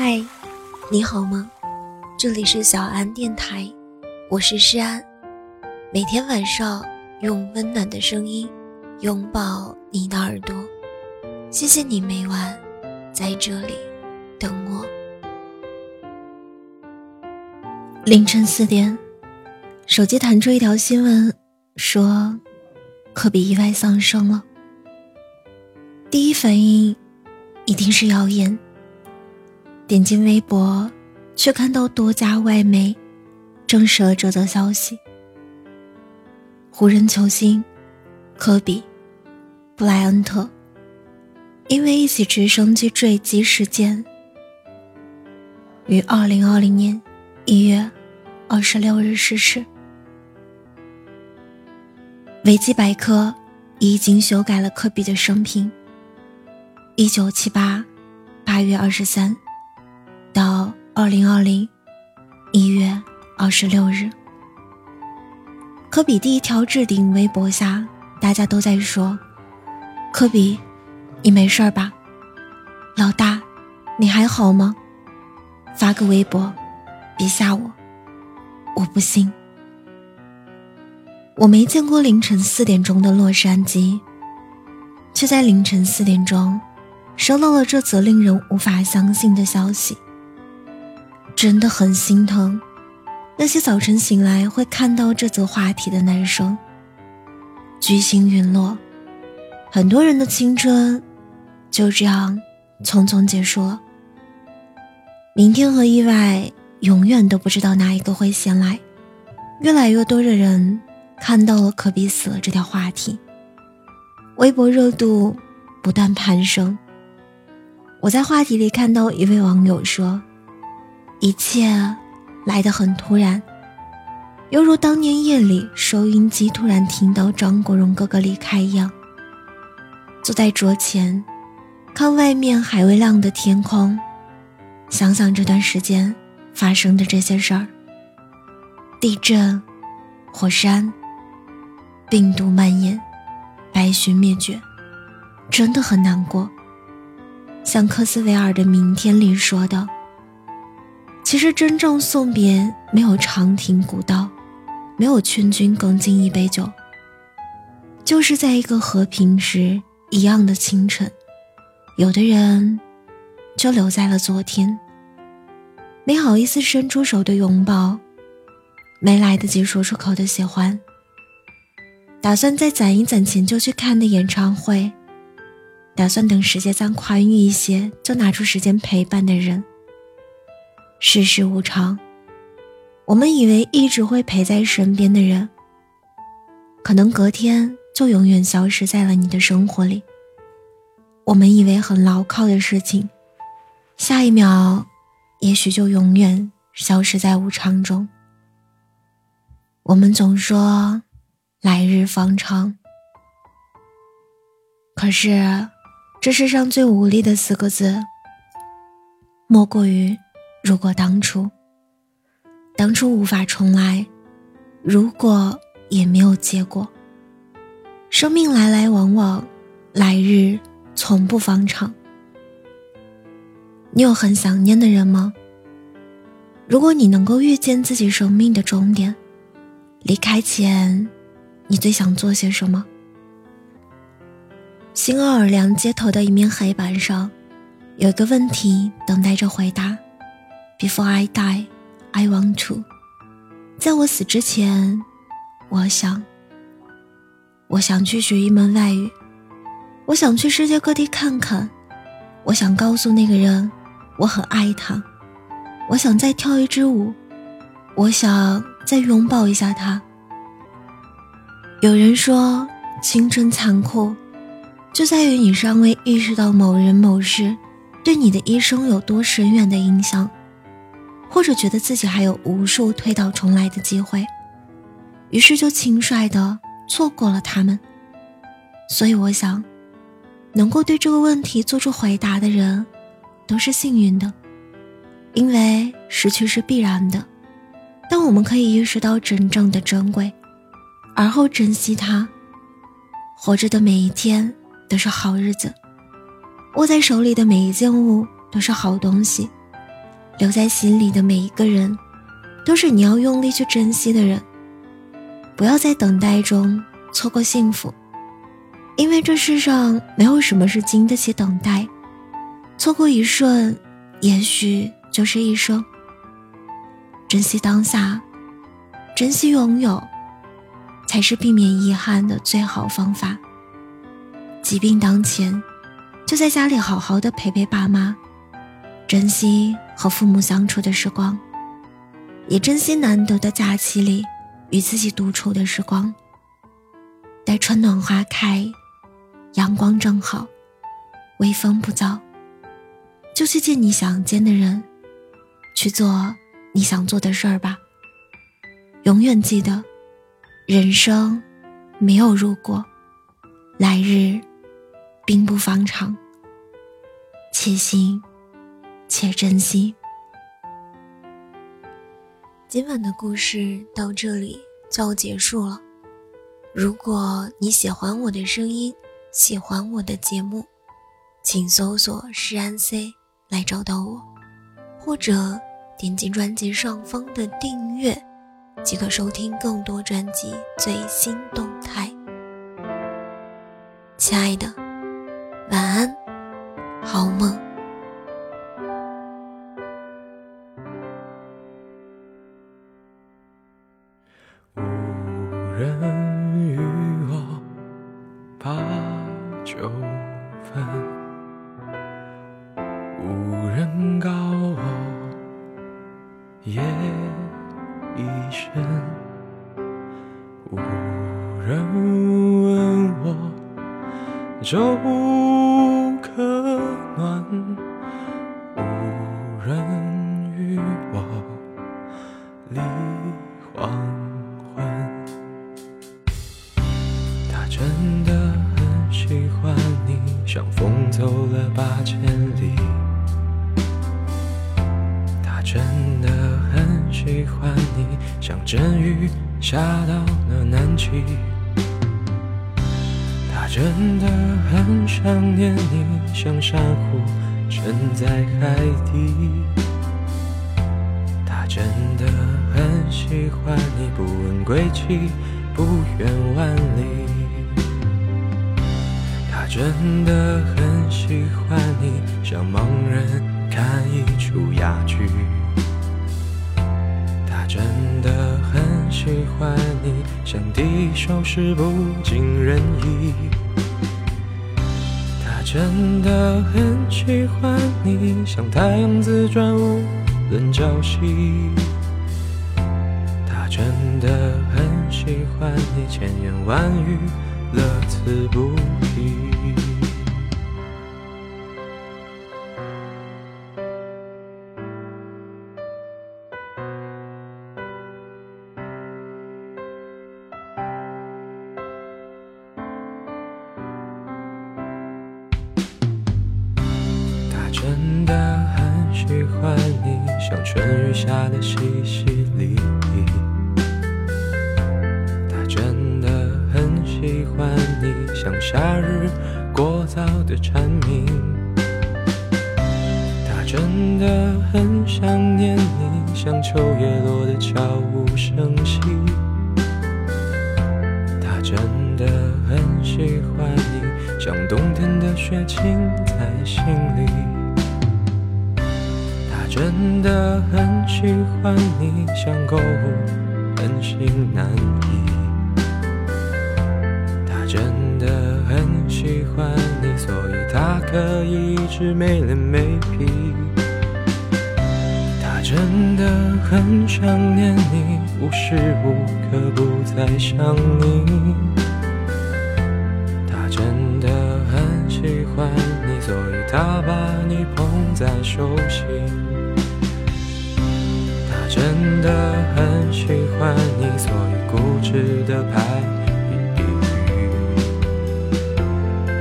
嗨，你好吗？这里是小安电台，我是诗安。每天晚上用温暖的声音拥抱你的耳朵，谢谢你每晚在这里等我。凌晨四点，手机弹出一条新闻，说科比意外丧生了。第一反应一定是谣言。点进微博，却看到多家外媒证实了这则消息。湖人球星科比·布莱恩特因为一起直升机坠机事件，于二零二零年一月二十六日逝世。维基百科已经修改了科比的生平：一九七八八月二十三。二零二零一月二十六日，科比第一条置顶微博下，大家都在说：“科比，你没事吧？老大，你还好吗？”发个微博，别吓我，我不信。我没见过凌晨四点钟的洛杉矶，却在凌晨四点钟收到了这则令人无法相信的消息。真的很心疼，那些早晨醒来会看到这则话题的男生。巨星陨落，很多人的青春就这样匆匆结束了。明天和意外永远都不知道哪一个会先来。越来越多的人看到了科比死了这条话题，微博热度不断攀升。我在话题里看到一位网友说。一切来得很突然，犹如当年夜里收音机突然听到张国荣哥哥离开一样。坐在桌前，看外面还未亮的天空，想想这段时间发生的这些事儿：地震、火山、病毒蔓延、白熊灭绝，真的很难过。像科斯维尔的《明天》里说的。其实真正送别没有长亭古道，没有劝君更尽一杯酒，就是在一个和平时一样的清晨，有的人就留在了昨天，没好意思伸出手的拥抱，没来得及说出口的喜欢，打算再攒一攒钱就去看的演唱会，打算等时间再宽裕一些就拿出时间陪伴的人。世事无常，我们以为一直会陪在身边的人，可能隔天就永远消失在了你的生活里。我们以为很牢靠的事情，下一秒，也许就永远消失在无常中。我们总说来日方长，可是这世上最无力的四个字，莫过于。如果当初，当初无法重来，如果也没有结果。生命来来往往，来日从不方长。你有很想念的人吗？如果你能够遇见自己生命的终点，离开前，你最想做些什么？新奥尔良街头的一面黑板上，有一个问题等待着回答。Before I die, I want to。在我死之前，我想，我想去学一门外语，我想去世界各地看看，我想告诉那个人我很爱他，我想再跳一支舞，我想再拥抱一下他。有人说，青春残酷，就在于你尚未意识到某人某事对你的一生有多深远的影响。或者觉得自己还有无数推倒重来的机会，于是就轻率的错过了他们。所以我想，能够对这个问题做出回答的人，都是幸运的，因为失去是必然的。但我们可以意识到真正的珍贵，而后珍惜它。活着的每一天都是好日子，握在手里的每一件物都是好东西。留在心里的每一个人，都是你要用力去珍惜的人。不要在等待中错过幸福，因为这世上没有什么是经得起等待。错过一瞬，也许就是一生。珍惜当下，珍惜拥有，才是避免遗憾的最好方法。疾病当前，就在家里好好的陪陪爸妈，珍惜和父母相处的时光，也珍惜难得的假期里与自己独处的时光。待春暖花开，阳光正好，微风不燥。就去见你想见的人，去做你想做的事儿吧。永远记得，人生没有如果，来日并不方长。且行且珍惜。今晚的故事到这里就要结束了。如果你喜欢我的声音，喜欢我的节目，请搜索“诗安 C”。来找到我，或者点击专辑上方的订阅，即可收听更多专辑最新动态。亲爱的，晚安，好梦。人像阵雨下到了南极。他真的很想念你，像珊瑚沉在海底。他真的很喜欢你，不问归期，不远万里。他真的很喜欢你，像盲人看一出哑剧。真的很喜欢你，像第一首诗不尽人意。他真的很喜欢你，像太阳自转无论朝夕。他真的很喜欢你，千言万语乐此不疲。真的很喜欢你，像春雨下的淅淅沥沥。他真的很喜欢你，像夏日过早的蝉鸣。他真的很想念你，像秋叶落的悄无声息。他真的很喜欢你，像冬天的雪浸在心里。真的很喜欢你，像购物很心难移。他真的很喜欢你，所以他可以一直没脸没皮。他真的很想念你，无时无刻不在想你。他真的很喜欢你，所以他把你捧在手心。真的很喜欢你，所以固执的拍一。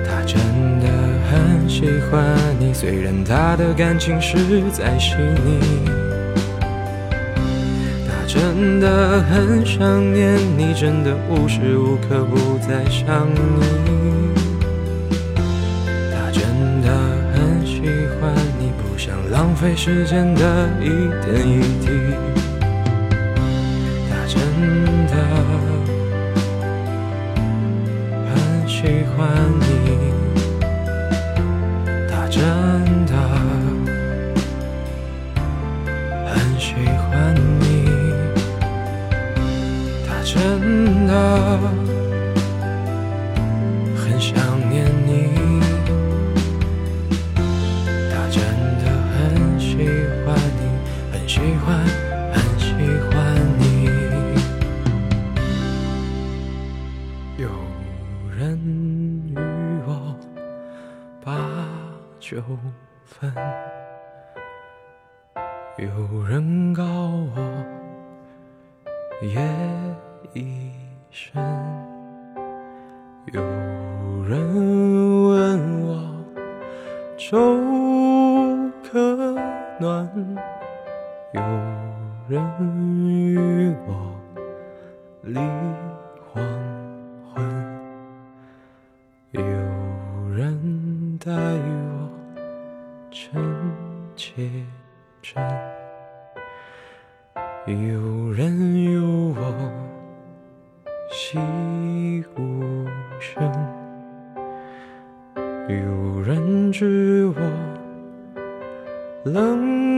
他真的很喜欢你，虽然他的感情实在细腻。他真的很想念你，真的无时无刻不在想你。费时间的一点一滴，他真的很喜欢你，他真的很喜欢你，他真的与我把酒分，有人告我夜已深，有人问我。粥可暖，有人与我离切真，有人有我惜无声。有人知我冷